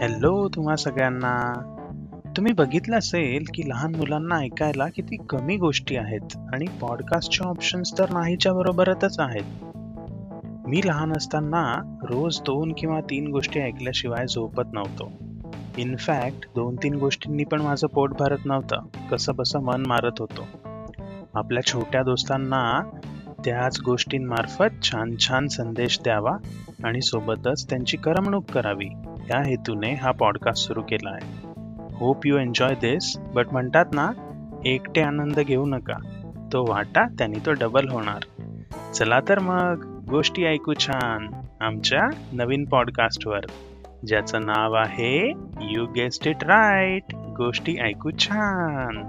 Hello तुम्हा सगळ्यांना. तुम्ही बघितलं असेल की लहान मुलांना ऐकायला किती कमी गोष्टी आहेत आणि पॉडकास्टचे ऑप्शन्स तर नाहीच्या बरोबरच आहेत. मी लहान असताना रोज दोन किंवा तीन गोष्टी ऐकल्याशिवाय झोपत नव्हतो. इनफॅक्ट दोन तीन गोष्टींनी पण माझं पोट भरत नव्हतं. कसं बसं मन मारत होतो. आपल्या छोट्या दोस्तांना त्याच गोष्टींमार्फत छान छान संदेश द्यावा आणि सोबतच त्यांची करमणूक करावी. या हेतूने हा पॉडकास्ट सुरू केला आहे. Hope you enjoy this but म्हणतात ना एकटे आनंद घेऊ नका. तो वाटा त्यांनी तो डबल होणार. चला तर मग गोष्टी ऐकू छान आमच्या नवीन पॉडकास्टवर ज्याचं नाव आहे यू गेस्ट इट राईट गोष्टी ऐकू छान.